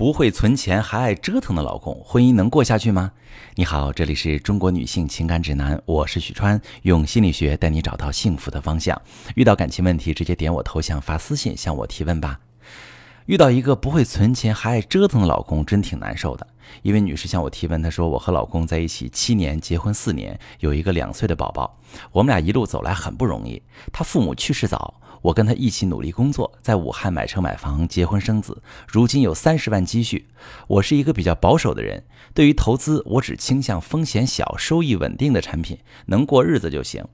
不会存钱还爱折腾的老公，婚姻能过下去吗？你好，这里是中国女性情感指南，我是许川，用心理学带你找到幸福的方向。遇到感情问题，直接点我头像发私信向我提问吧。遇到一个不会存钱还爱折腾的老公，真挺难受的。一位女士向我提问，她说：“我和老公在一起七年，结婚四年，有一个两岁的宝宝。我们俩一路走来很不容易，他父母去世早。”我跟他一起努力工作，在武汉买车买房、结婚生子，如今有三十万积蓄。我是一个比较保守的人，对于投资，我只倾向风险小、收益稳定的产品，能过日子就行。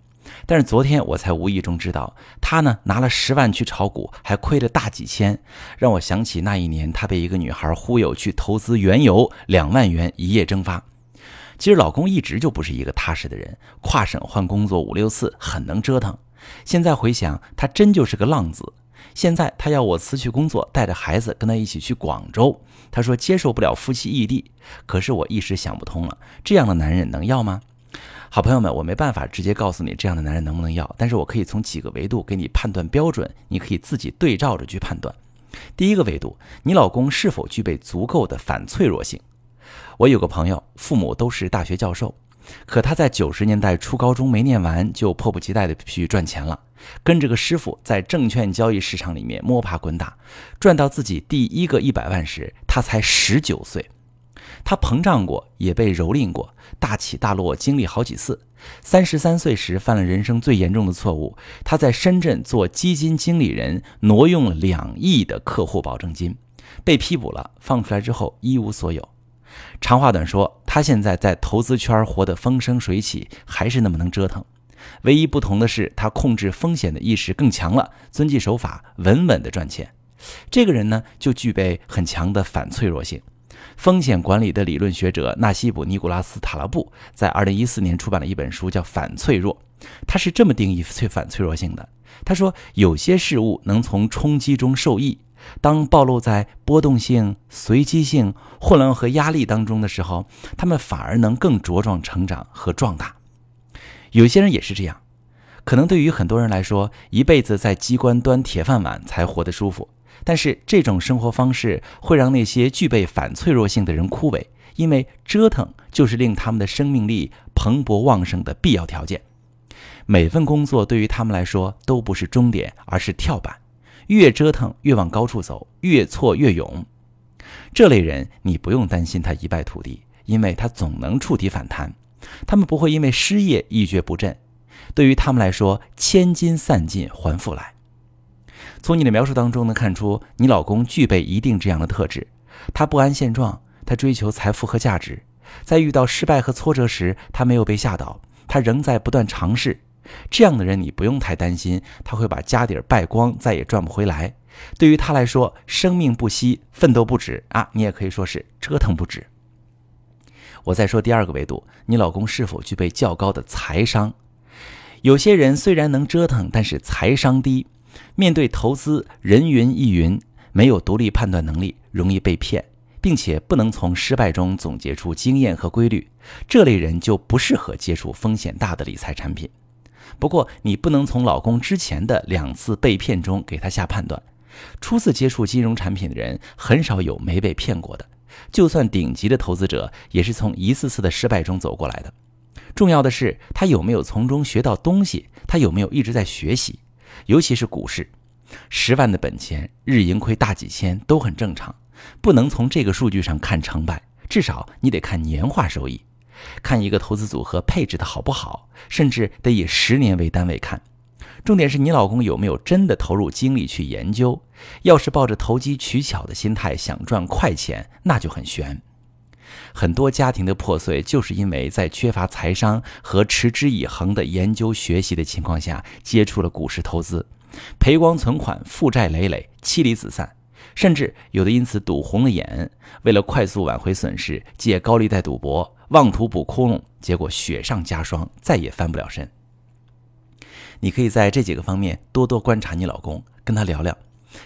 但是昨天我才无意中知道，他呢拿了十万去炒股，还亏了大几千，让我想起那一年他被一个女孩忽悠去投资原油，两万元一夜蒸发。其实老公一直就不是一个踏实的人，跨省换工作五六次，很能折腾。现在回想，他真就是个浪子。现在他要我辞去工作，带着孩子跟他一起去广州。他说接受不了夫妻异地，可是我一时想不通了，这样的男人能要吗？好朋友们，我没办法直接告诉你这样的男人能不能要，但是我可以从几个维度给你判断标准，你可以自己对照着去判断。第一个维度，你老公是否具备足够的反脆弱性？我有个朋友，父母都是大学教授。可他在九十年代初高中没念完，就迫不及待地去赚钱了，跟着个师傅在证券交易市场里面摸爬滚打，赚到自己第一个一百万时，他才十九岁。他膨胀过，也被蹂躏过，大起大落经历好几次。三十三岁时犯了人生最严重的错误，他在深圳做基金经理人，挪用了两亿的客户保证金，被批捕了，放出来之后一无所有。长话短说，他现在在投资圈活得风生水起，还是那么能折腾。唯一不同的是，他控制风险的意识更强了，遵纪守法，稳稳的赚钱。这个人呢，就具备很强的反脆弱性。风险管理的理论学者纳西卜尼古拉斯塔拉布在二零一四年出版了一本书，叫《反脆弱》。他是这么定义脆反脆弱性的：他说，有些事物能从冲击中受益。当暴露在波动性、随机性、混乱和压力当中的时候，他们反而能更茁壮成长和壮大。有些人也是这样，可能对于很多人来说，一辈子在机关端铁饭碗才活得舒服。但是这种生活方式会让那些具备反脆弱性的人枯萎，因为折腾就是令他们的生命力蓬勃旺盛的必要条件。每份工作对于他们来说都不是终点，而是跳板。越折腾越往高处走，越挫越勇。这类人你不用担心他一败涂地，因为他总能触底反弹。他们不会因为失业一蹶不振。对于他们来说，千金散尽还复来。从你的描述当中能看出，你老公具备一定这样的特质。他不安现状，他追求财富和价值。在遇到失败和挫折时，他没有被吓倒，他仍在不断尝试。这样的人，你不用太担心，他会把家底儿败光，再也赚不回来。对于他来说，生命不息，奋斗不止啊！你也可以说是折腾不止。我再说第二个维度，你老公是否具备较高的财商？有些人虽然能折腾，但是财商低，面对投资人云亦云，没有独立判断能力，容易被骗，并且不能从失败中总结出经验和规律。这类人就不适合接触风险大的理财产品。不过，你不能从老公之前的两次被骗中给他下判断。初次接触金融产品的人，很少有没被骗过的。就算顶级的投资者，也是从一次次的失败中走过来的。重要的是，他有没有从中学到东西，他有没有一直在学习。尤其是股市，十万的本钱日盈亏大几千都很正常，不能从这个数据上看成败，至少你得看年化收益。看一个投资组合配置的好不好，甚至得以十年为单位看。重点是你老公有没有真的投入精力去研究。要是抱着投机取巧的心态想赚快钱，那就很悬。很多家庭的破碎，就是因为在缺乏财商和持之以恒的研究学习的情况下，接触了股市投资，赔光存款，负债累累，妻离子散。甚至有的因此赌红了眼，为了快速挽回损失，借高利贷赌博，妄图补窟窿，结果雪上加霜，再也翻不了身。你可以在这几个方面多多观察你老公，跟他聊聊，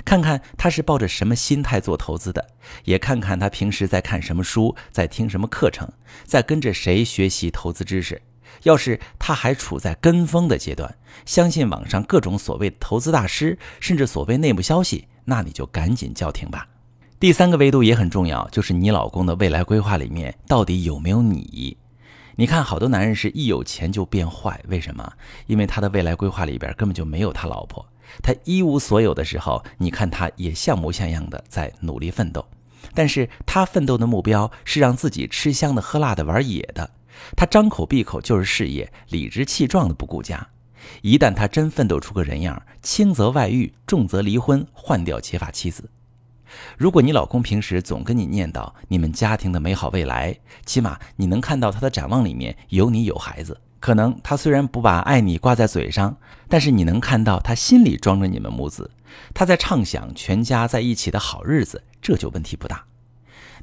看看他是抱着什么心态做投资的，也看看他平时在看什么书，在听什么课程，在跟着谁学习投资知识。要是他还处在跟风的阶段，相信网上各种所谓投资大师，甚至所谓内幕消息。那你就赶紧叫停吧。第三个维度也很重要，就是你老公的未来规划里面到底有没有你？你看，好多男人是一有钱就变坏，为什么？因为他的未来规划里边根本就没有他老婆。他一无所有的时候，你看他也像模像样的在努力奋斗，但是他奋斗的目标是让自己吃香的喝辣的玩野的，他张口闭口就是事业，理直气壮的不顾家。一旦他真奋斗出个人样，轻则外遇，重则离婚，换掉结发妻子。如果你老公平时总跟你念叨你们家庭的美好未来，起码你能看到他的展望里面有你有孩子。可能他虽然不把爱你挂在嘴上，但是你能看到他心里装着你们母子，他在畅想全家在一起的好日子，这就问题不大。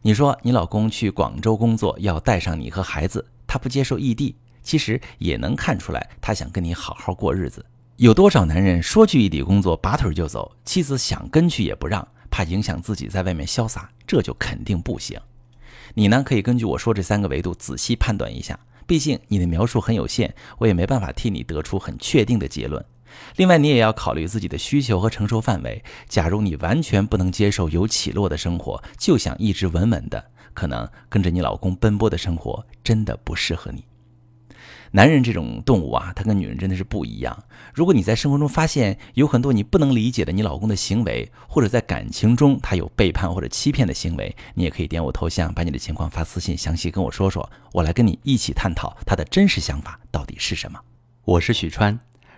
你说你老公去广州工作要带上你和孩子，他不接受异地，其实也能看出来他想跟你好好过日子。有多少男人说去异地工作拔腿就走，妻子想跟去也不让，怕影响自己在外面潇洒，这就肯定不行。你呢，可以根据我说这三个维度仔细判断一下。毕竟你的描述很有限，我也没办法替你得出很确定的结论。另外，你也要考虑自己的需求和承受范围。假如你完全不能接受有起落的生活，就想一直稳稳的，可能跟着你老公奔波的生活真的不适合你。男人这种动物啊，他跟女人真的是不一样。如果你在生活中发现有很多你不能理解的你老公的行为，或者在感情中他有背叛或者欺骗的行为，你也可以点我头像，把你的情况发私信，详细跟我说说，我来跟你一起探讨他的真实想法到底是什么。我是许川，